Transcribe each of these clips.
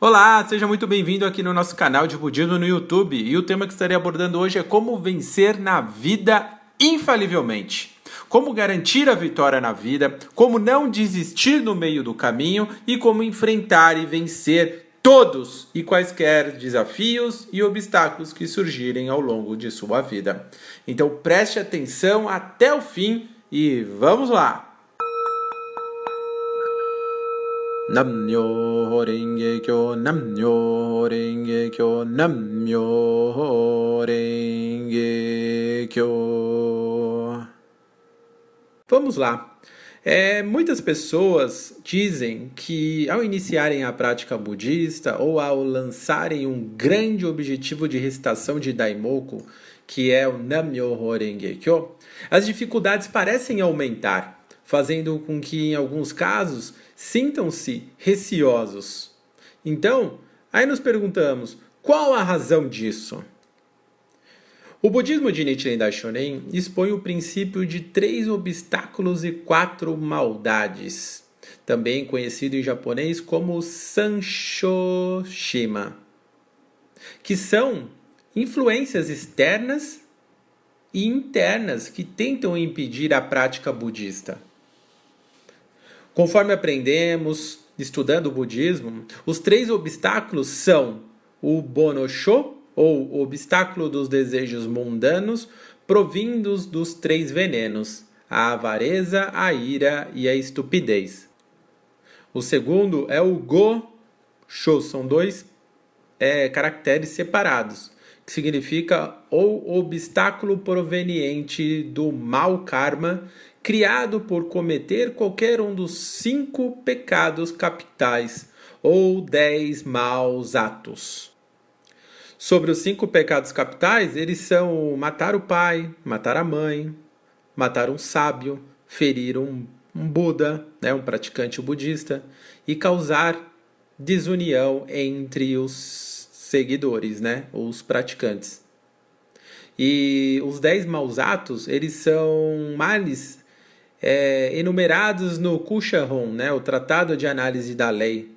Olá, seja muito bem-vindo aqui no nosso canal de Budismo no YouTube. E o tema que estarei abordando hoje é como vencer na vida infalivelmente. Como garantir a vitória na vida, como não desistir no meio do caminho e como enfrentar e vencer todos e quaisquer desafios e obstáculos que surgirem ao longo de sua vida. Então preste atenção até o fim e vamos lá! Namyo Renge Kyo, Namyo Renge Kyo, Namyo Renge Kyo. Vamos lá. É, muitas pessoas dizem que ao iniciarem a prática budista ou ao lançarem um grande objetivo de recitação de Daimoku, que é o Namyo Renge Kyo, as dificuldades parecem aumentar, fazendo com que em alguns casos sintam-se receosos. Então, aí nos perguntamos, qual a razão disso? O budismo de Nichiren Daishonin expõe o princípio de três obstáculos e quatro maldades, também conhecido em japonês como Sanshoshima, que são influências externas e internas que tentam impedir a prática budista. Conforme aprendemos estudando o budismo, os três obstáculos são o bonosho, ou obstáculo dos desejos mundanos, provindos dos três venenos, a avareza, a ira e a estupidez. O segundo é o go-sho, são dois é, caracteres separados, que significa ou obstáculo proveniente do mau karma criado por cometer qualquer um dos cinco pecados capitais ou dez maus atos. Sobre os cinco pecados capitais, eles são matar o pai, matar a mãe, matar um sábio, ferir um, um Buda, né, um praticante budista, e causar desunião entre os seguidores, né, os praticantes. E os dez maus atos, eles são males é, enumerados no Kusharon, né, o Tratado de Análise da Lei.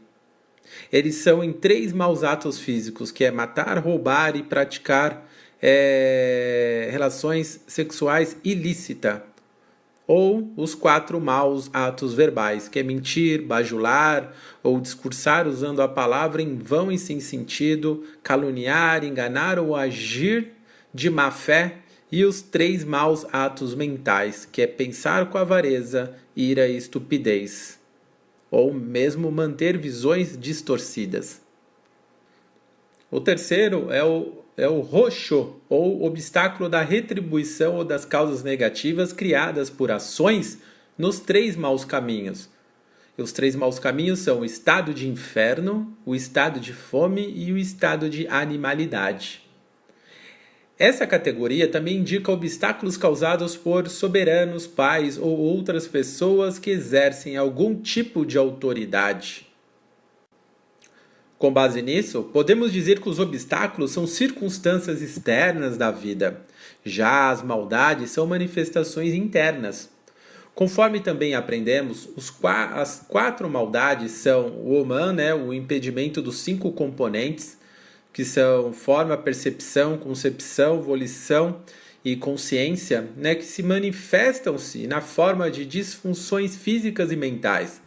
Eles são em três maus atos físicos, que é matar, roubar e praticar é, relações sexuais ilícitas. Ou os quatro maus atos verbais, que é mentir, bajular ou discursar usando a palavra em vão e sem sentido, caluniar, enganar ou agir de má fé e os três maus atos mentais, que é pensar com avareza, ira e estupidez, ou mesmo manter visões distorcidas. O terceiro é o, é o roxo, ou obstáculo da retribuição ou das causas negativas criadas por ações nos três maus caminhos. E os três maus caminhos são o estado de inferno, o estado de fome e o estado de animalidade. Essa categoria também indica obstáculos causados por soberanos, pais ou outras pessoas que exercem algum tipo de autoridade. Com base nisso, podemos dizer que os obstáculos são circunstâncias externas da vida, já as maldades são manifestações internas. Conforme também aprendemos, as quatro maldades são o Oman, né, o impedimento dos cinco componentes, que são forma, percepção, concepção, volição e consciência, né, que se manifestam-se na forma de disfunções físicas e mentais.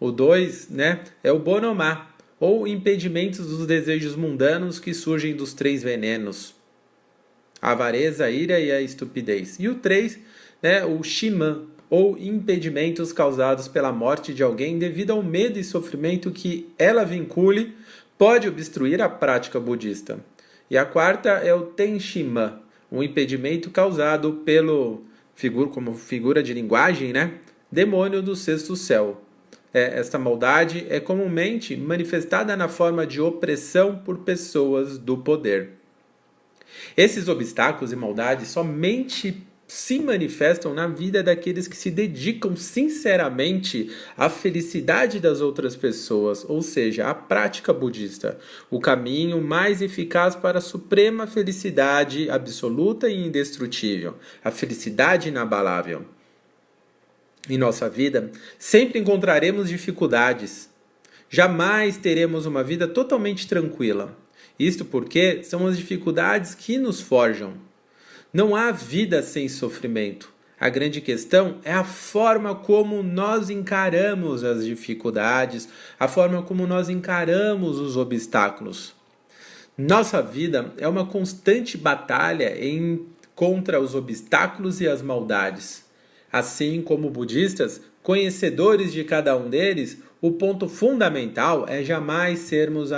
O 2 né, é o bonomá, ou impedimentos dos desejos mundanos que surgem dos três venenos: a avareza, a ira e a estupidez. E o 3, né, o shimã, ou impedimentos causados pela morte de alguém devido ao medo e sofrimento que ela vincule pode obstruir a prática budista. E a quarta é o Tenshima, um impedimento causado pelo figura como figura de linguagem, né? Demônio do sexto céu. É, esta maldade é comumente manifestada na forma de opressão por pessoas do poder. Esses obstáculos e maldades somente se manifestam na vida daqueles que se dedicam sinceramente à felicidade das outras pessoas, ou seja, à prática budista, o caminho mais eficaz para a suprema felicidade absoluta e indestrutível, a felicidade inabalável. Em nossa vida, sempre encontraremos dificuldades. jamais teremos uma vida totalmente tranquila. Isto porque são as dificuldades que nos forjam. Não há vida sem sofrimento. A grande questão é a forma como nós encaramos as dificuldades, a forma como nós encaramos os obstáculos. Nossa vida é uma constante batalha em, contra os obstáculos e as maldades. Assim como budistas, conhecedores de cada um deles, o ponto fundamental é jamais sermos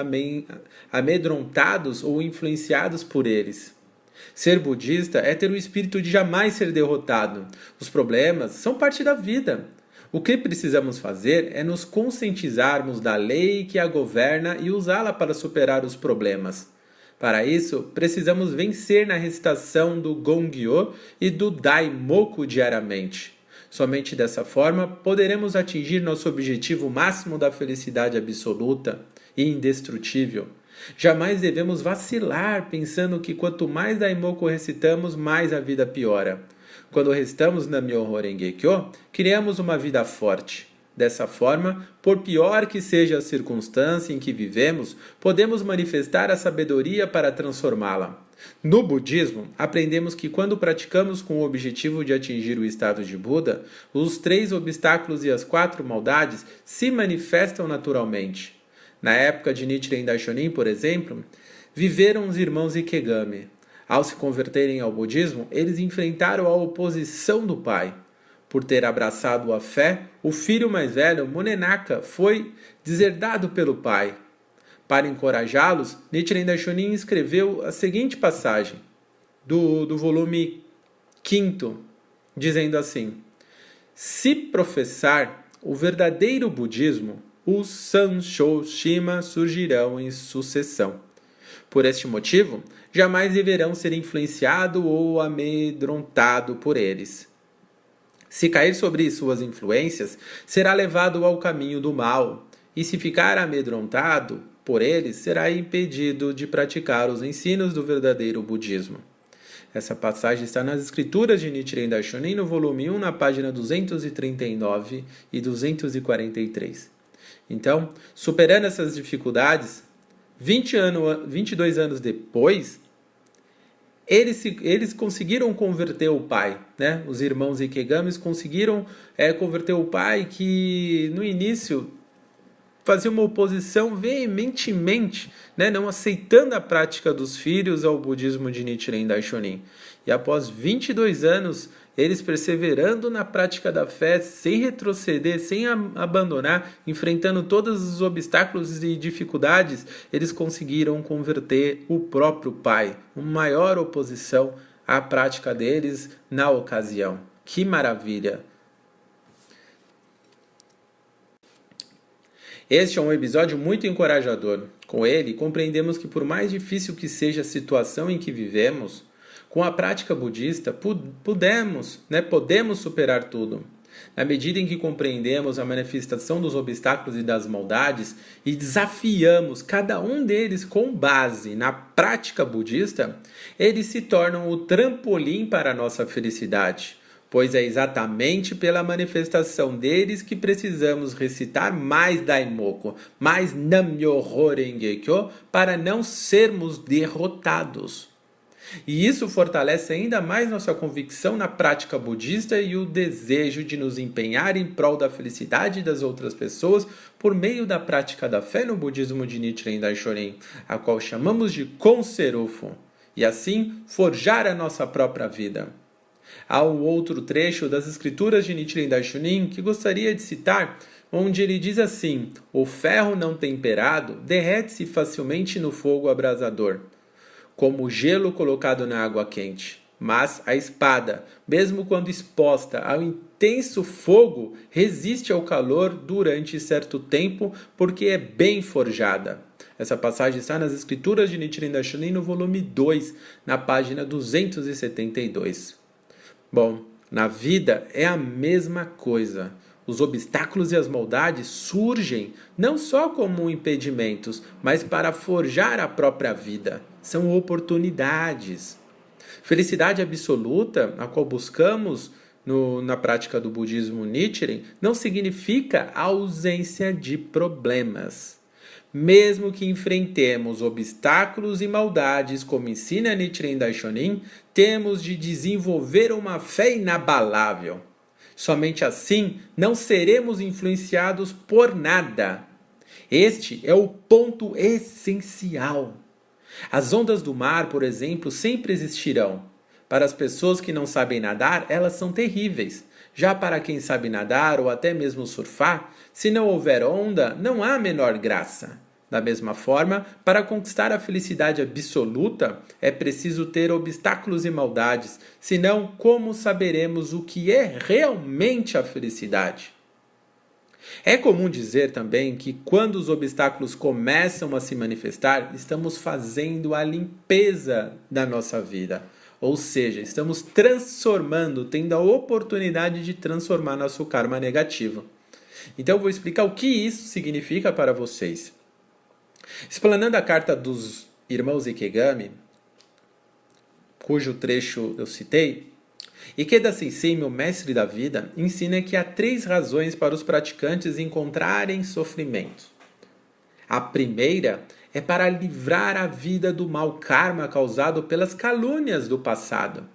amedrontados ou influenciados por eles. Ser budista é ter o espírito de jamais ser derrotado. Os problemas são parte da vida. O que precisamos fazer é nos conscientizarmos da lei que a governa e usá-la para superar os problemas. Para isso, precisamos vencer na recitação do Gongyo e do Daimoku diariamente. Somente dessa forma poderemos atingir nosso objetivo máximo da felicidade absoluta e indestrutível. Jamais devemos vacilar pensando que quanto mais Daimoku recitamos, mais a vida piora. Quando recitamos Nam-myoho Renge-kyo, criamos uma vida forte. Dessa forma, por pior que seja a circunstância em que vivemos, podemos manifestar a sabedoria para transformá-la. No budismo, aprendemos que quando praticamos com o objetivo de atingir o estado de Buda, os três obstáculos e as quatro maldades se manifestam naturalmente. Na época de Nichiren Daishonin, por exemplo, viveram os irmãos Ikegami. Ao se converterem ao budismo, eles enfrentaram a oposição do pai. Por ter abraçado a fé, o filho mais velho, Munenaka, foi deserdado pelo pai. Para encorajá-los, Nichiren Daishonin escreveu a seguinte passagem do, do volume 5, dizendo assim: Se professar o verdadeiro budismo, os Shima surgirão em sucessão. Por este motivo, jamais deverão ser influenciado ou amedrontado por eles. Se cair sobre suas influências, será levado ao caminho do mal, e se ficar amedrontado por eles, será impedido de praticar os ensinos do verdadeiro budismo. Essa passagem está nas escrituras de Nichiren Daishonin, no volume 1, na página 239 e 243. Então, superando essas dificuldades, 20 ano, 22 anos depois, eles, eles conseguiram converter o pai, né? Os irmãos Ikegamis conseguiram é, converter o pai que no início fazia uma oposição veementemente, né, não aceitando a prática dos filhos ao budismo de Nichiren Daishonin. E após 22 anos, eles perseverando na prática da fé, sem retroceder, sem abandonar, enfrentando todos os obstáculos e dificuldades, eles conseguiram converter o próprio pai, uma maior oposição à prática deles na ocasião. Que maravilha! Este é um episódio muito encorajador. Com ele, compreendemos que, por mais difícil que seja a situação em que vivemos, com a prática budista, pudemos, né, podemos superar tudo. Na medida em que compreendemos a manifestação dos obstáculos e das maldades e desafiamos cada um deles com base na prática budista, eles se tornam o trampolim para a nossa felicidade pois é exatamente pela manifestação deles que precisamos recitar mais Daimoku, mais Nam-myoho Renge-kyo, para não sermos derrotados. E isso fortalece ainda mais nossa convicção na prática budista e o desejo de nos empenhar em prol da felicidade das outras pessoas por meio da prática da fé no budismo de Nichiren Daishonin, a qual chamamos de Konserufu, e assim forjar a nossa própria vida. Há um outro trecho das escrituras de Nichiren Daishonin que gostaria de citar, onde ele diz assim: O ferro não temperado derrete-se facilmente no fogo abrasador, como gelo colocado na água quente. Mas a espada, mesmo quando exposta ao intenso fogo, resiste ao calor durante certo tempo porque é bem forjada. Essa passagem está nas Escrituras de Nichiren Daishonin no volume 2, na página 272. Bom, na vida é a mesma coisa. Os obstáculos e as maldades surgem não só como impedimentos, mas para forjar a própria vida. São oportunidades. Felicidade absoluta, a qual buscamos no, na prática do budismo Nichiren não significa ausência de problemas. Mesmo que enfrentemos obstáculos e maldades, como ensina Nichiren Daishonin, temos de desenvolver uma fé inabalável. Somente assim não seremos influenciados por nada. Este é o ponto essencial. As ondas do mar, por exemplo, sempre existirão. Para as pessoas que não sabem nadar, elas são terríveis. Já para quem sabe nadar ou até mesmo surfar, se não houver onda, não há menor graça. Da mesma forma, para conquistar a felicidade absoluta, é preciso ter obstáculos e maldades, senão, como saberemos o que é realmente a felicidade? É comum dizer também que quando os obstáculos começam a se manifestar, estamos fazendo a limpeza da nossa vida. Ou seja, estamos transformando, tendo a oportunidade de transformar nosso karma negativo. Então eu vou explicar o que isso significa para vocês. Explanando a carta dos irmãos Ikegami, cujo trecho eu citei, Ikeda Sensei, meu mestre da vida, ensina que há três razões para os praticantes encontrarem sofrimento. A primeira é para livrar a vida do mau karma causado pelas calúnias do passado.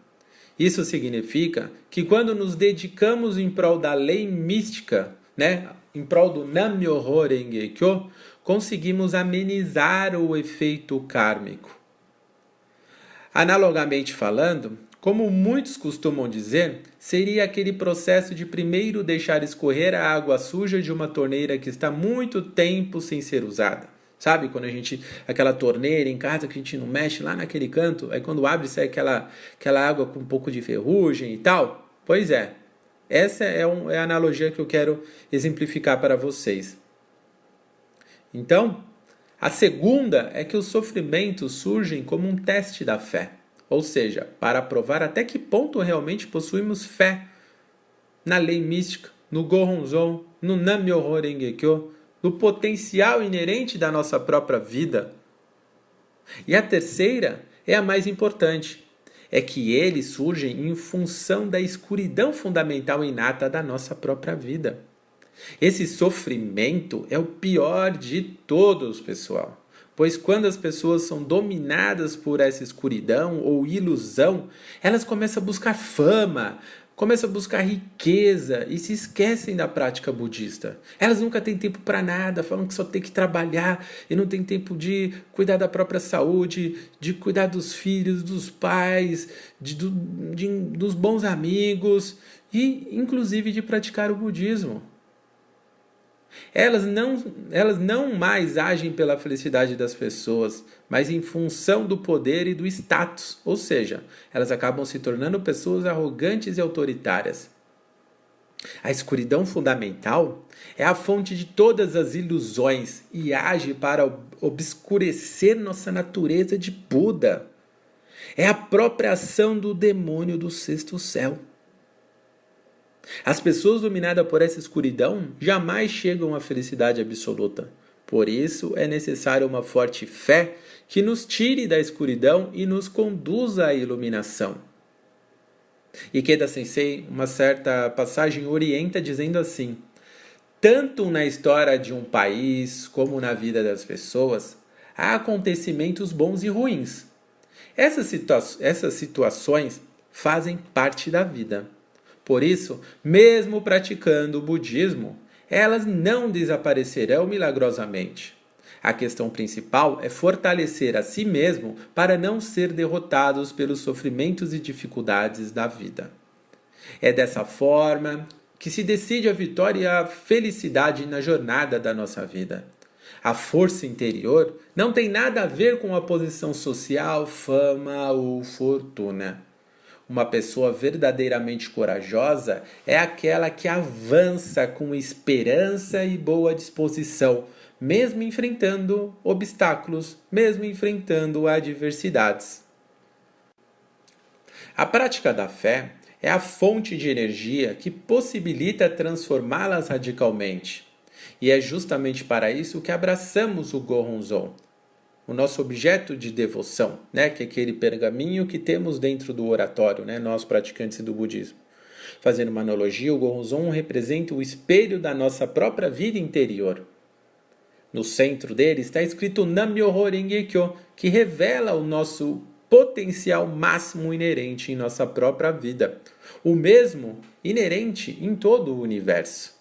Isso significa que quando nos dedicamos em prol da lei mística, né, em prol do Nam-myoho Renge-kyo, conseguimos amenizar o efeito kármico. Analogamente falando, como muitos costumam dizer, seria aquele processo de primeiro deixar escorrer a água suja de uma torneira que está muito tempo sem ser usada. Sabe quando a gente. aquela torneira em casa que a gente não mexe lá naquele canto, aí quando abre sai aquela, aquela água com um pouco de ferrugem e tal? Pois é. Essa é, um, é a analogia que eu quero exemplificar para vocês. Então, a segunda é que os sofrimentos surgem como um teste da fé, ou seja, para provar até que ponto realmente possuímos fé na lei mística, no Gohonzon, no Nam-myoho no potencial inerente da nossa própria vida. E a terceira é a mais importante, é que eles surgem em função da escuridão fundamental inata da nossa própria vida. Esse sofrimento é o pior de todos, pessoal. Pois quando as pessoas são dominadas por essa escuridão ou ilusão, elas começam a buscar fama, começam a buscar riqueza e se esquecem da prática budista. Elas nunca têm tempo para nada, falam que só tem que trabalhar e não tem tempo de cuidar da própria saúde, de cuidar dos filhos, dos pais, de, de, dos bons amigos e, inclusive, de praticar o budismo. Elas não, elas não mais agem pela felicidade das pessoas, mas em função do poder e do status, ou seja, elas acabam se tornando pessoas arrogantes e autoritárias. A escuridão fundamental é a fonte de todas as ilusões e age para obscurecer nossa natureza de Buda. É a própria ação do demônio do sexto céu. As pessoas dominadas por essa escuridão jamais chegam à felicidade absoluta. Por isso é necessária uma forte fé que nos tire da escuridão e nos conduza à iluminação. Ikeda Sensei, uma certa passagem orienta dizendo assim: tanto na história de um país como na vida das pessoas, há acontecimentos bons e ruins. Essas, situa essas situações fazem parte da vida. Por isso, mesmo praticando o budismo, elas não desaparecerão milagrosamente. A questão principal é fortalecer a si mesmo para não ser derrotados pelos sofrimentos e dificuldades da vida. É dessa forma que se decide a vitória e a felicidade na jornada da nossa vida. A força interior não tem nada a ver com a posição social, fama ou fortuna. Uma pessoa verdadeiramente corajosa é aquela que avança com esperança e boa disposição, mesmo enfrentando obstáculos, mesmo enfrentando adversidades. A prática da fé é a fonte de energia que possibilita transformá-las radicalmente. E é justamente para isso que abraçamos o Gohonzon, o nosso objeto de devoção, né, que é aquele pergaminho que temos dentro do oratório, né, nós praticantes do budismo. Fazendo uma analogia, o Gonzon representa o espelho da nossa própria vida interior. No centro dele está escrito Nam-myoho Renge-kyo, que revela o nosso potencial máximo inerente em nossa própria vida, o mesmo inerente em todo o universo.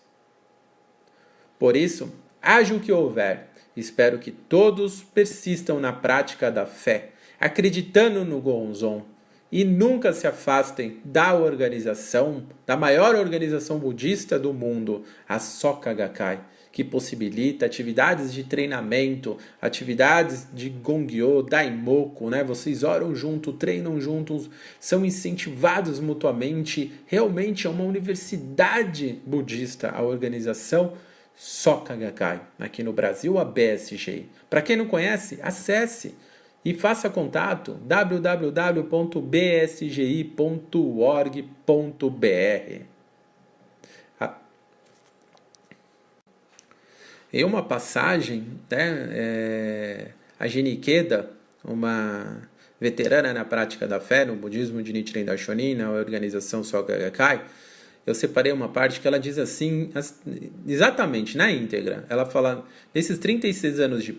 Por isso, haja o que houver, espero que todos persistam na prática da fé, acreditando no Gonzon e nunca se afastem da organização, da maior organização budista do mundo, a Soka Gakkai, que possibilita atividades de treinamento, atividades de Gongyo, Daimoku, né? Vocês oram junto, treinam juntos, são incentivados mutuamente. Realmente é uma universidade budista a organização Soka Gakkai, aqui no Brasil a BSG. Para quem não conhece, acesse e faça contato www.bsgi.org.br. Em uma passagem, né, é, a Genikeda, uma veterana na prática da fé, no budismo de Nichiren Daishonin, na organização Soka Gakkai, eu separei uma parte que ela diz assim, exatamente, na íntegra. Ela fala, nesses 36 anos de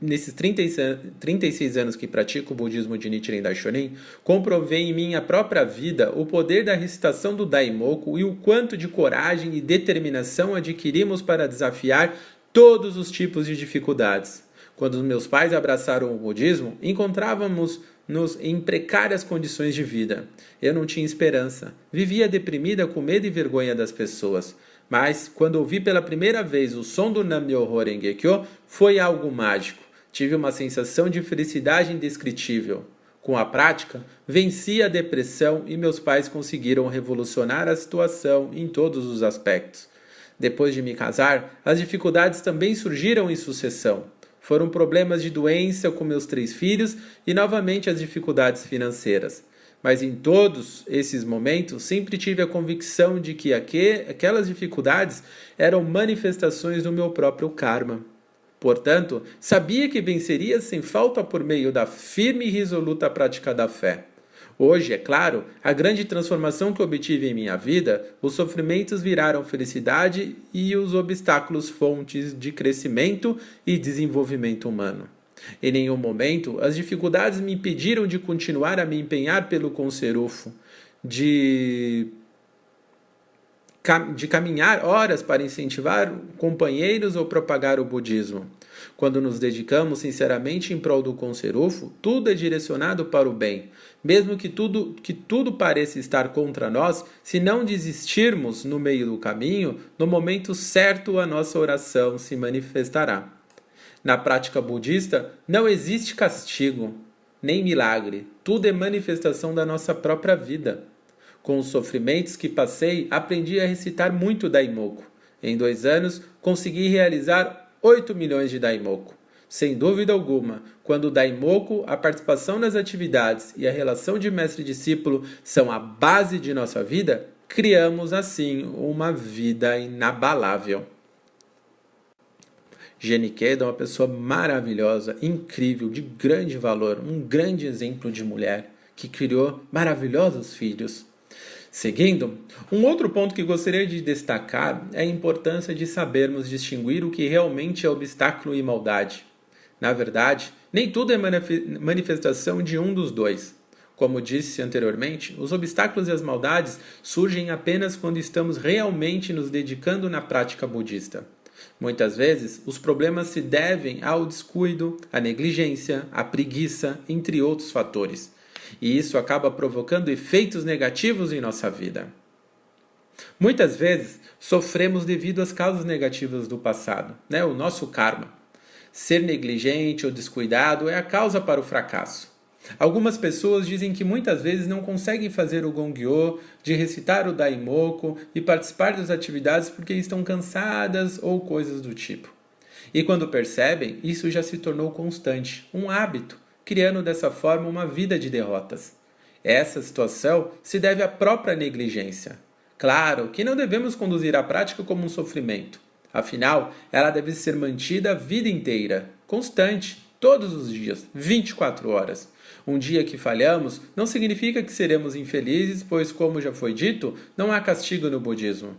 nesses 36, 36 anos que pratico o budismo de Nichiren Daishonin, comprovei em minha própria vida o poder da recitação do Daimoku e o quanto de coragem e determinação adquirimos para desafiar todos os tipos de dificuldades. Quando meus pais abraçaram o budismo, encontrávamos-nos em precárias condições de vida. Eu não tinha esperança. Vivia deprimida com medo e vergonha das pessoas. Mas, quando ouvi pela primeira vez o som do Nam-myoho foi algo mágico. Tive uma sensação de felicidade indescritível. Com a prática, venci a depressão e meus pais conseguiram revolucionar a situação em todos os aspectos. Depois de me casar, as dificuldades também surgiram em sucessão. Foram problemas de doença com meus três filhos e novamente as dificuldades financeiras. Mas em todos esses momentos, sempre tive a convicção de que aquelas dificuldades eram manifestações do meu próprio karma. Portanto, sabia que venceria sem falta por meio da firme e resoluta prática da fé. Hoje, é claro, a grande transformação que obtive em minha vida, os sofrimentos viraram felicidade e os obstáculos fontes de crescimento e desenvolvimento humano. Em nenhum momento as dificuldades me impediram de continuar a me empenhar pelo conserufo, de, de caminhar horas para incentivar companheiros ou propagar o budismo. Quando nos dedicamos sinceramente em prol do conserufo, tudo é direcionado para o bem, mesmo que tudo, que tudo pareça estar contra nós, se não desistirmos no meio do caminho, no momento certo a nossa oração se manifestará. Na prática budista, não existe castigo, nem milagre. Tudo é manifestação da nossa própria vida. Com os sofrimentos que passei, aprendi a recitar muito Daimoku. Em dois anos, consegui realizar 8 milhões de Daimoku. Sem dúvida alguma, quando o Daimoku, a participação nas atividades e a relação de mestre-discípulo são a base de nossa vida, criamos assim uma vida inabalável. Geniqueda é uma pessoa maravilhosa, incrível, de grande valor, um grande exemplo de mulher que criou maravilhosos filhos. Seguindo, um outro ponto que gostaria de destacar é a importância de sabermos distinguir o que realmente é obstáculo e maldade. Na verdade, nem tudo é manifestação de um dos dois. Como disse anteriormente, os obstáculos e as maldades surgem apenas quando estamos realmente nos dedicando na prática budista. Muitas vezes, os problemas se devem ao descuido, à negligência, à preguiça, entre outros fatores. E isso acaba provocando efeitos negativos em nossa vida. Muitas vezes, sofremos devido às causas negativas do passado, né? o nosso karma. Ser negligente ou descuidado é a causa para o fracasso. Algumas pessoas dizem que muitas vezes não conseguem fazer o gongyo, de recitar o daimoku e participar das atividades porque estão cansadas ou coisas do tipo. E quando percebem, isso já se tornou constante, um hábito, criando dessa forma uma vida de derrotas. Essa situação se deve à própria negligência. Claro que não devemos conduzir a prática como um sofrimento. Afinal, ela deve ser mantida a vida inteira, constante, todos os dias, 24 horas. Um dia que falhamos não significa que seremos infelizes, pois, como já foi dito, não há castigo no budismo.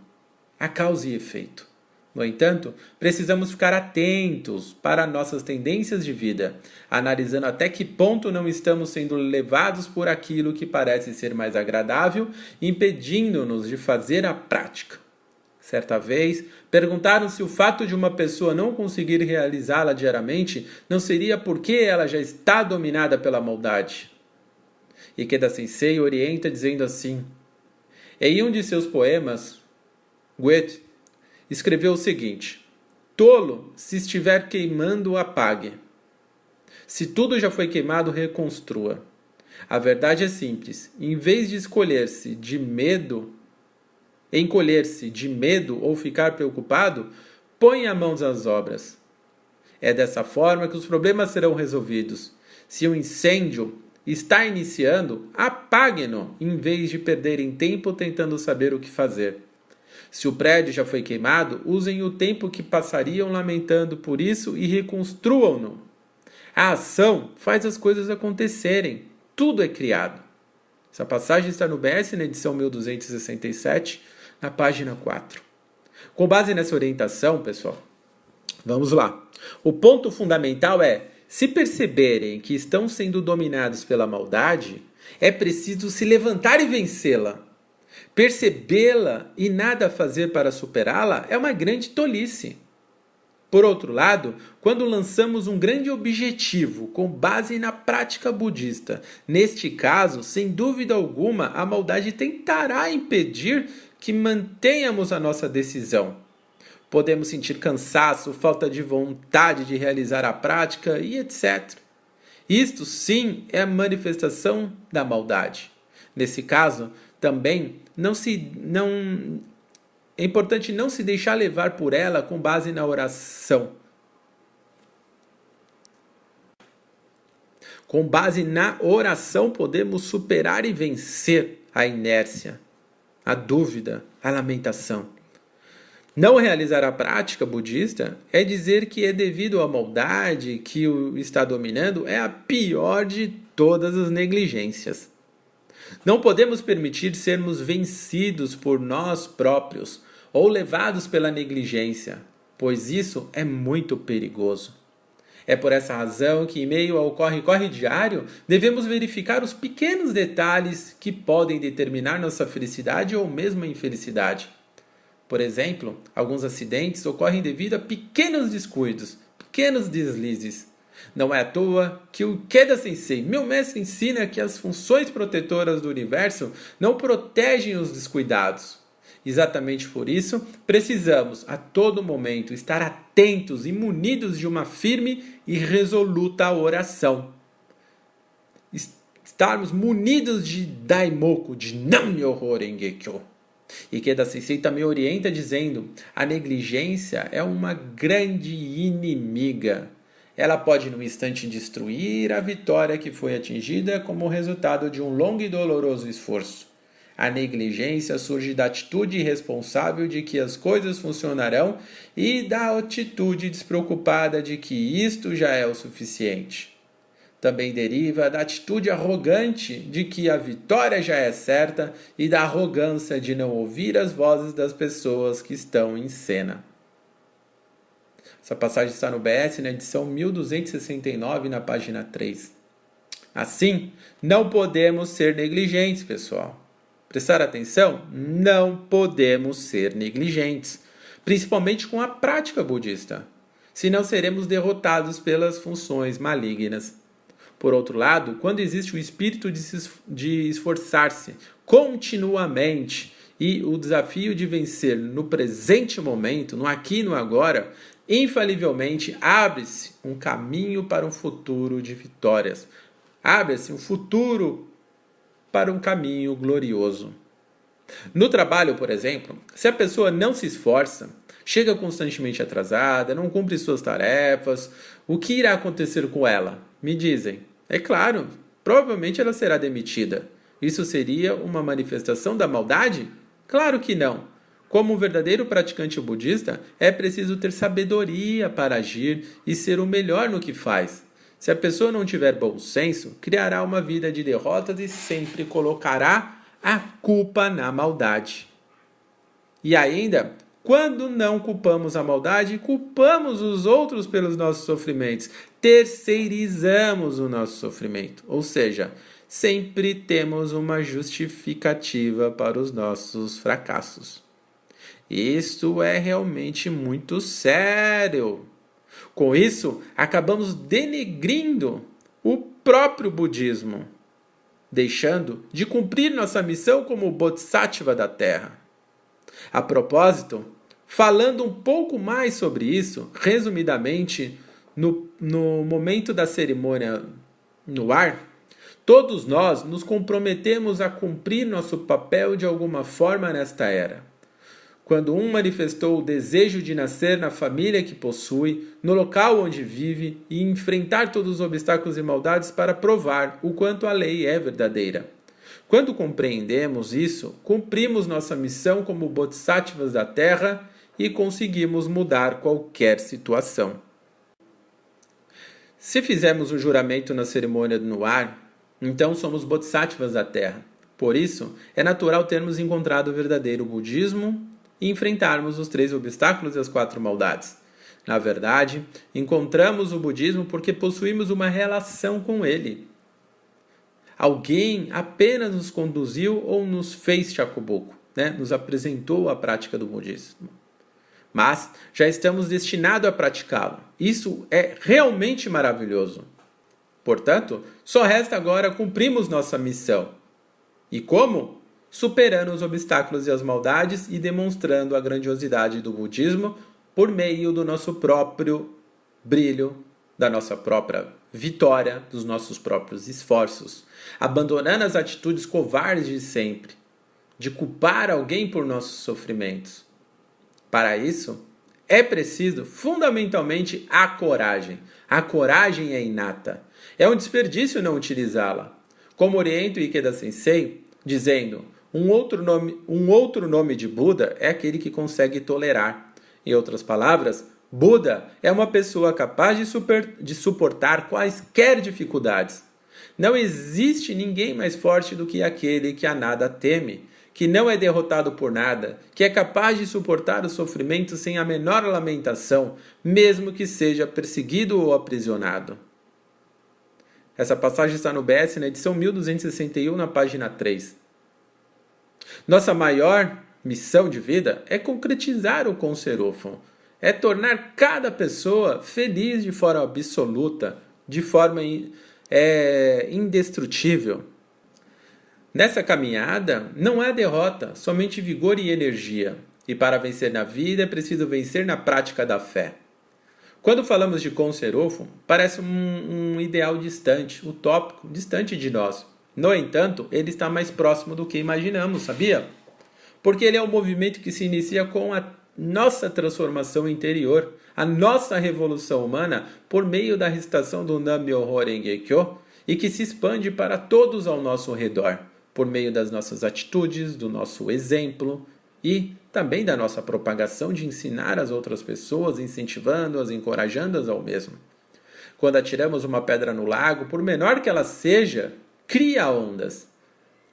Há causa e efeito. No entanto, precisamos ficar atentos para nossas tendências de vida, analisando até que ponto não estamos sendo levados por aquilo que parece ser mais agradável, impedindo-nos de fazer a prática. Certa vez, perguntaram se o fato de uma pessoa não conseguir realizá-la diariamente não seria porque ela já está dominada pela maldade. Ikeda Sensei orienta dizendo assim: Em um de seus poemas, Goethe escreveu o seguinte: Tolo, se estiver queimando, apague. Se tudo já foi queimado, reconstrua. A verdade é simples. Em vez de escolher-se de medo, encolher-se de medo ou ficar preocupado, põe a mão nas obras. É dessa forma que os problemas serão resolvidos. Se um incêndio está iniciando, apague-no, em vez de perderem tempo tentando saber o que fazer. Se o prédio já foi queimado, usem o tempo que passariam lamentando por isso e reconstruam-no. A ação faz as coisas acontecerem. Tudo é criado. Essa passagem está no BS na edição 1267, na página 4. Com base nessa orientação, pessoal, vamos lá. O ponto fundamental é: se perceberem que estão sendo dominados pela maldade, é preciso se levantar e vencê-la. Percebê-la e nada fazer para superá-la é uma grande tolice. Por outro lado, quando lançamos um grande objetivo com base na prática budista, neste caso, sem dúvida alguma, a maldade tentará impedir que mantenhamos a nossa decisão. Podemos sentir cansaço, falta de vontade de realizar a prática e etc. Isto sim é a manifestação da maldade. Nesse caso, também não se não é importante não se deixar levar por ela com base na oração. Com base na oração podemos superar e vencer a inércia, a dúvida, a lamentação. Não realizar a prática budista é dizer que é devido à maldade que o está dominando é a pior de todas as negligências. Não podemos permitir sermos vencidos por nós próprios ou levados pela negligência, pois isso é muito perigoso. É por essa razão que, em meio ao corre-corre diário, devemos verificar os pequenos detalhes que podem determinar nossa felicidade ou mesmo a infelicidade. Por exemplo, alguns acidentes ocorrem devido a pequenos descuidos, pequenos deslizes. Não é à toa que o Keda Sensei, meu mestre, ensina que as funções protetoras do universo não protegem os descuidados. Exatamente por isso, precisamos a todo momento estar atentos e munidos de uma firme e resoluta oração. Estarmos munidos de Daimoku, de Nam-myoho Renge-kyo. E Keda Sensei também orienta dizendo: a negligência é uma grande inimiga ela pode, num instante, destruir a vitória que foi atingida como resultado de um longo e doloroso esforço. A negligência surge da atitude irresponsável de que as coisas funcionarão e da atitude despreocupada de que isto já é o suficiente. Também deriva da atitude arrogante de que a vitória já é certa e da arrogância de não ouvir as vozes das pessoas que estão em cena. Essa passagem está no BS, na edição 1269, na página 3. Assim, não podemos ser negligentes, pessoal. Prestar atenção? Não podemos ser negligentes, principalmente com a prática budista, senão seremos derrotados pelas funções malignas. Por outro lado, quando existe o espírito de esforçar-se continuamente e o desafio de vencer no presente momento, no aqui e no agora, infalivelmente abre-se um caminho para um futuro de vitórias. Abre-se um futuro para um caminho glorioso. No trabalho, por exemplo, se a pessoa não se esforça, chega constantemente atrasada, não cumpre suas tarefas, o que irá acontecer com ela? Me dizem. É claro, provavelmente ela será demitida. Isso seria uma manifestação da maldade? Claro que não. Como um verdadeiro praticante budista, é preciso ter sabedoria para agir e ser o melhor no que faz. Se a pessoa não tiver bom senso, criará uma vida de derrotas e sempre colocará a culpa na maldade. E ainda, quando não culpamos a maldade, culpamos os outros pelos nossos sofrimentos, terceirizamos o nosso sofrimento. Ou seja, sempre temos uma justificativa para os nossos fracassos. Isto é realmente muito sério. Com isso, acabamos denegrindo o próprio budismo, deixando de cumprir nossa missão como Bodhisattva da Terra. A propósito, falando um pouco mais sobre isso, resumidamente, no, no momento da cerimônia no ar, todos nós nos comprometemos a cumprir nosso papel de alguma forma nesta era quando um manifestou o desejo de nascer na família que possui, no local onde vive e enfrentar todos os obstáculos e maldades para provar o quanto a lei é verdadeira. Quando compreendemos isso, cumprimos nossa missão como bodhisattvas da Terra e conseguimos mudar qualquer situação. Se fizermos o juramento na cerimônia no ar, então somos bodhisattvas da Terra. Por isso, é natural termos encontrado o verdadeiro budismo e enfrentarmos os três obstáculos e as quatro maldades. Na verdade, encontramos o budismo porque possuímos uma relação com ele. Alguém apenas nos conduziu ou nos fez chacubuco, né? nos apresentou a prática do budismo. Mas já estamos destinados a praticá-lo. Isso é realmente maravilhoso. Portanto, só resta agora cumprirmos nossa missão. E como? Superando os obstáculos e as maldades e demonstrando a grandiosidade do budismo por meio do nosso próprio brilho, da nossa própria vitória, dos nossos próprios esforços, abandonando as atitudes covardes de sempre, de culpar alguém por nossos sofrimentos. Para isso, é preciso fundamentalmente a coragem. A coragem é inata. É um desperdício não utilizá-la. Como orienta o Ikeda Sensei, dizendo: um outro, nome, um outro nome de Buda é aquele que consegue tolerar. Em outras palavras, Buda é uma pessoa capaz de, super, de suportar quaisquer dificuldades. Não existe ninguém mais forte do que aquele que a nada teme, que não é derrotado por nada, que é capaz de suportar o sofrimento sem a menor lamentação, mesmo que seja perseguido ou aprisionado. Essa passagem está no BS na edição 1261, na página 3. Nossa maior missão de vida é concretizar o conserofon, é tornar cada pessoa feliz de forma absoluta, de forma é, indestrutível. Nessa caminhada não há derrota, somente vigor e energia. E para vencer na vida é preciso vencer na prática da fé. Quando falamos de conserofon, parece um, um ideal distante, utópico, distante de nós. No entanto, ele está mais próximo do que imaginamos, sabia? Porque ele é um movimento que se inicia com a nossa transformação interior, a nossa revolução humana por meio da recitação do Nam-myoho Renge-kyo e que se expande para todos ao nosso redor, por meio das nossas atitudes, do nosso exemplo e também da nossa propagação de ensinar as outras pessoas, incentivando-as, encorajando-as ao mesmo. Quando atiramos uma pedra no lago, por menor que ela seja, cria ondas.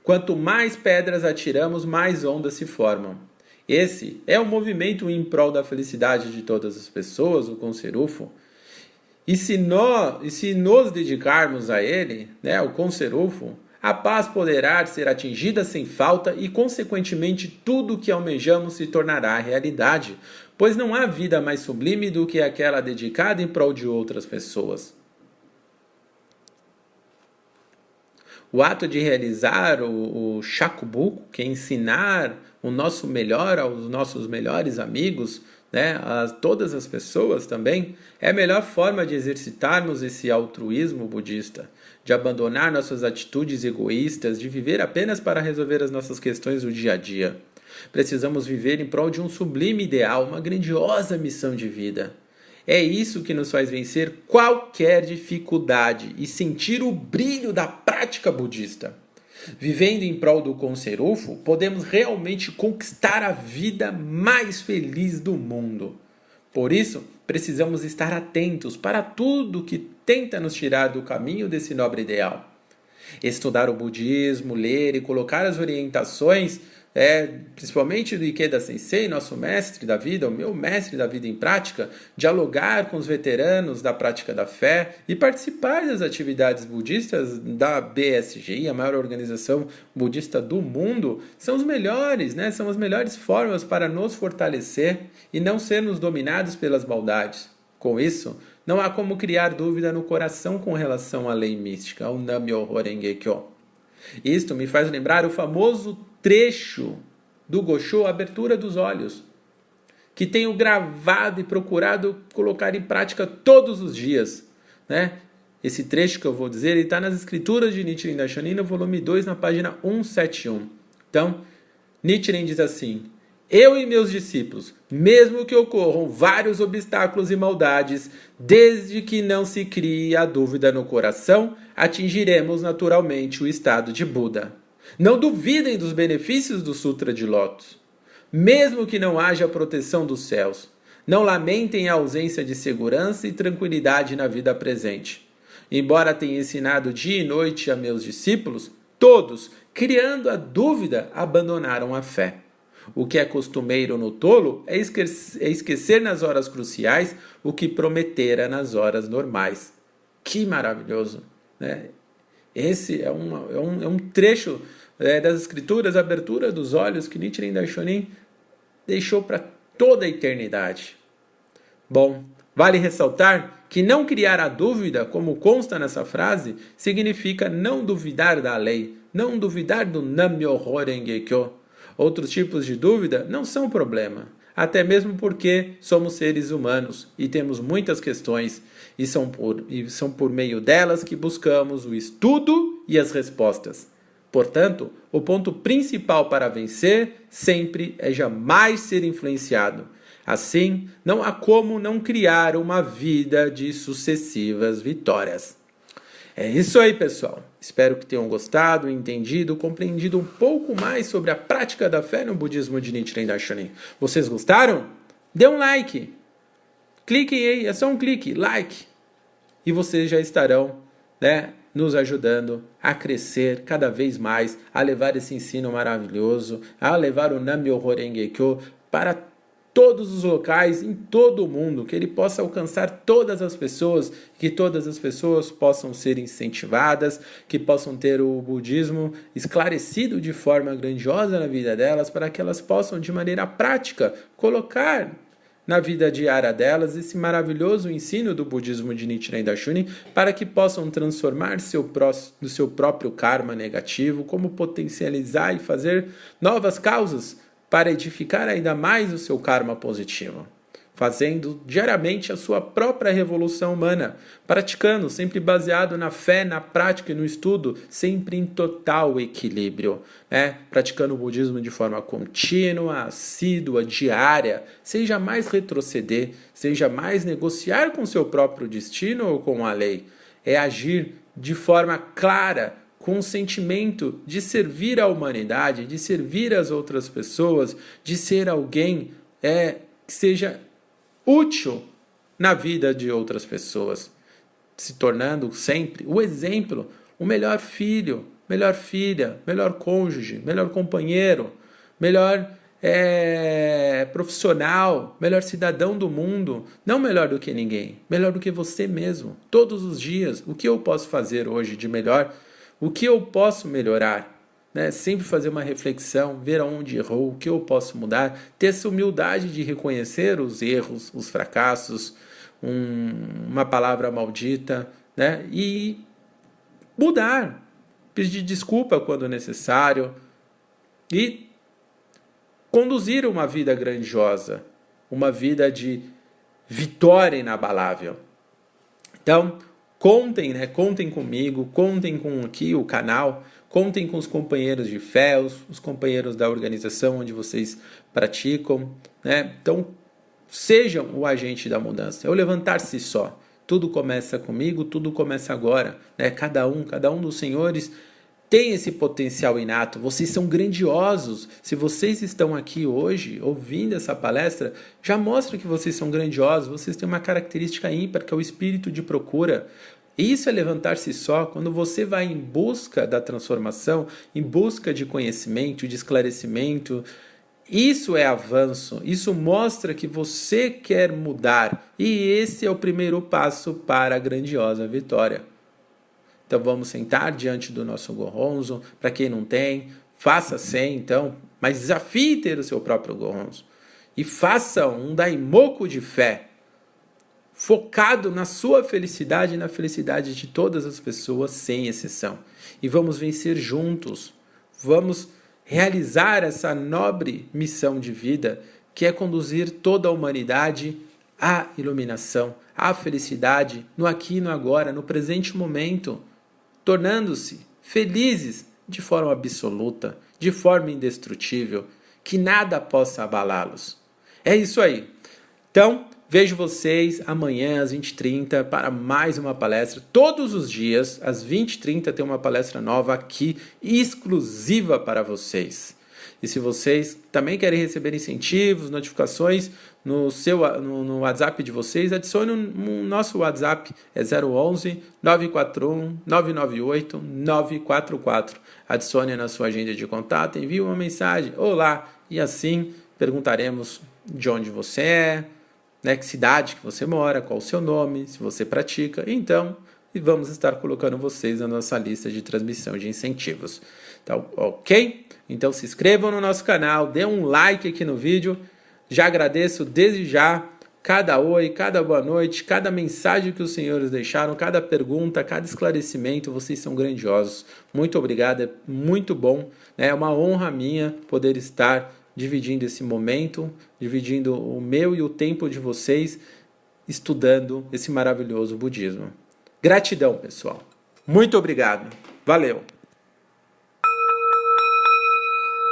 Quanto mais pedras atiramos, mais ondas se formam. Esse é o movimento em prol da felicidade de todas as pessoas, o Conserufo. E se, nós, e se nos dedicarmos a ele, né, o Conserufo, a paz poderá ser atingida sem falta e, consequentemente, tudo o que almejamos se tornará realidade, pois não há vida mais sublime do que aquela dedicada em prol de outras pessoas. O ato de realizar o, o shakubuku, que é ensinar o nosso melhor aos nossos melhores amigos, né, a todas as pessoas também, é a melhor forma de exercitarmos esse altruísmo budista, de abandonar nossas atitudes egoístas, de viver apenas para resolver as nossas questões do dia a dia. Precisamos viver em prol de um sublime ideal, uma grandiosa missão de vida. É isso que nos faz vencer qualquer dificuldade e sentir o brilho da prática budista. Vivendo em prol do Conserufo, podemos realmente conquistar a vida mais feliz do mundo. Por isso, precisamos estar atentos para tudo que tenta nos tirar do caminho desse nobre ideal. Estudar o budismo, ler e colocar as orientações é, principalmente do Ikeda Sensei, nosso mestre da vida, o meu mestre da vida em prática, dialogar com os veteranos da prática da fé e participar das atividades budistas da BSG, a maior organização budista do mundo, são os melhores, né? São as melhores formas para nos fortalecer e não sermos dominados pelas maldades. Com isso, não há como criar dúvida no coração com relação à lei mística, ao Nam-myoho Renge Kyo. Isto me faz lembrar o famoso trecho do Gosho, Abertura dos Olhos, que tenho gravado e procurado colocar em prática todos os dias. Né? Esse trecho que eu vou dizer está nas escrituras de Nichiren Daishonin, volume 2, na página 171. Então, Nichiren diz assim: Eu e meus discípulos, mesmo que ocorram vários obstáculos e maldades, desde que não se crie a dúvida no coração, atingiremos naturalmente o estado de Buda. Não duvidem dos benefícios do Sutra de Lotus. Mesmo que não haja proteção dos céus, não lamentem a ausência de segurança e tranquilidade na vida presente. Embora tenha ensinado dia e noite a meus discípulos, todos, criando a dúvida, abandonaram a fé. O que é costumeiro no tolo é esquecer, é esquecer nas horas cruciais o que prometera nas horas normais. Que maravilhoso! Né? Esse é, uma, é, um, é um trecho é, das escrituras, a abertura dos olhos que Nichiren Daishonin deixou para toda a eternidade. Bom, vale ressaltar que não criar a dúvida, como consta nessa frase, significa não duvidar da lei, não duvidar do Nam-myoho Renge-kyo. Outros tipos de dúvida não são problema, até mesmo porque somos seres humanos e temos muitas questões e são por, e são por meio delas que buscamos o estudo e as respostas. Portanto, o ponto principal para vencer sempre é jamais ser influenciado. Assim, não há como não criar uma vida de sucessivas vitórias. É isso aí, pessoal. Espero que tenham gostado, entendido, compreendido um pouco mais sobre a prática da fé no budismo de Nichiren Daishonin. Vocês gostaram? Dê um like. Cliquem aí, é só um clique, like. E vocês já estarão, né, nos ajudando a crescer cada vez mais, a levar esse ensino maravilhoso, a levar o Nam-myoho Renge-kyo para todos os locais, em todo o mundo, que ele possa alcançar todas as pessoas, que todas as pessoas possam ser incentivadas, que possam ter o budismo esclarecido de forma grandiosa na vida delas, para que elas possam, de maneira prática, colocar na vida diária delas esse maravilhoso ensino do budismo de Nichiren Daishonin para que possam transformar seu, pró seu próprio karma negativo, como potencializar e fazer novas causas para edificar ainda mais o seu karma positivo fazendo diariamente a sua própria revolução humana, praticando, sempre baseado na fé, na prática e no estudo, sempre em total equilíbrio, né? praticando o budismo de forma contínua, assídua, diária, sem jamais retroceder, sem jamais negociar com seu próprio destino ou com a lei. É agir de forma clara, com o sentimento de servir a humanidade, de servir as outras pessoas, de ser alguém é, que seja útil na vida de outras pessoas, se tornando sempre o exemplo, o melhor filho, melhor filha, melhor cônjuge, melhor companheiro, melhor é, profissional, melhor cidadão do mundo, não melhor do que ninguém, melhor do que você mesmo, todos os dias. O que eu posso fazer hoje de melhor? O que eu posso melhorar? Né? sempre fazer uma reflexão, ver aonde errou, o que eu posso mudar, ter essa humildade de reconhecer os erros, os fracassos, um, uma palavra maldita, né? e mudar, pedir desculpa quando necessário e conduzir uma vida grandiosa, uma vida de vitória inabalável. Então, contem, né? Contem comigo, contem com aqui o canal Contem com os companheiros de fé, os, os companheiros da organização onde vocês praticam. Né? Então, sejam o agente da mudança. É o levantar-se só. Tudo começa comigo, tudo começa agora. Né? Cada um, cada um dos senhores têm esse potencial inato, vocês são grandiosos. Se vocês estão aqui hoje ouvindo essa palestra, já mostra que vocês são grandiosos, vocês têm uma característica ímpar que é o espírito de procura. Isso é levantar-se só quando você vai em busca da transformação, em busca de conhecimento, de esclarecimento. Isso é avanço, isso mostra que você quer mudar e esse é o primeiro passo para a grandiosa vitória. Então vamos sentar diante do nosso gorronzo. Para quem não tem, faça sem, então, mas desafie ter o seu próprio gorronzo. E faça um daimoku de fé, focado na sua felicidade e na felicidade de todas as pessoas, sem exceção. E vamos vencer juntos. Vamos realizar essa nobre missão de vida, que é conduzir toda a humanidade à iluminação, à felicidade, no aqui e no agora, no presente momento tornando-se felizes de forma absoluta, de forma indestrutível, que nada possa abalá-los. É isso aí. Então, vejo vocês amanhã às 20h30 para mais uma palestra. Todos os dias, às 20h30, tem uma palestra nova aqui, exclusiva para vocês. E se vocês também querem receber incentivos, notificações no seu no, no WhatsApp de vocês, adicione o um, um, nosso WhatsApp, é 011 941 998 944. Adicione na sua agenda de contato, envie uma mensagem, olá, e assim perguntaremos de onde você é, né, que cidade que você mora, qual o seu nome, se você pratica. Então, e vamos estar colocando vocês na nossa lista de transmissão de incentivos. Tá ok? Então se inscrevam no nosso canal, dê um like aqui no vídeo. Já agradeço desde já cada oi, cada boa noite, cada mensagem que os senhores deixaram, cada pergunta, cada esclarecimento. Vocês são grandiosos. Muito obrigado, é muito bom. Né? É uma honra minha poder estar dividindo esse momento, dividindo o meu e o tempo de vocês estudando esse maravilhoso budismo. Gratidão, pessoal. Muito obrigado. Valeu.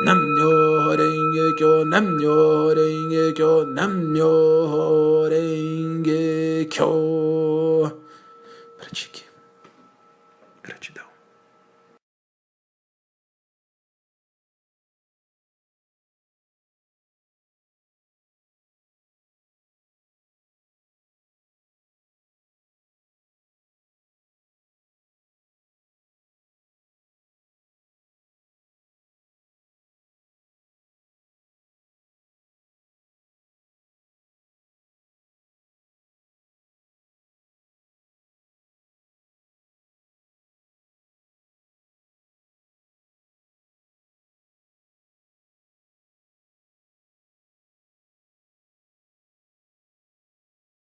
Namyo Renge Kyo, Namyo Renge Kyo, Namyo Renge Kyo. Pratique. Gratidão.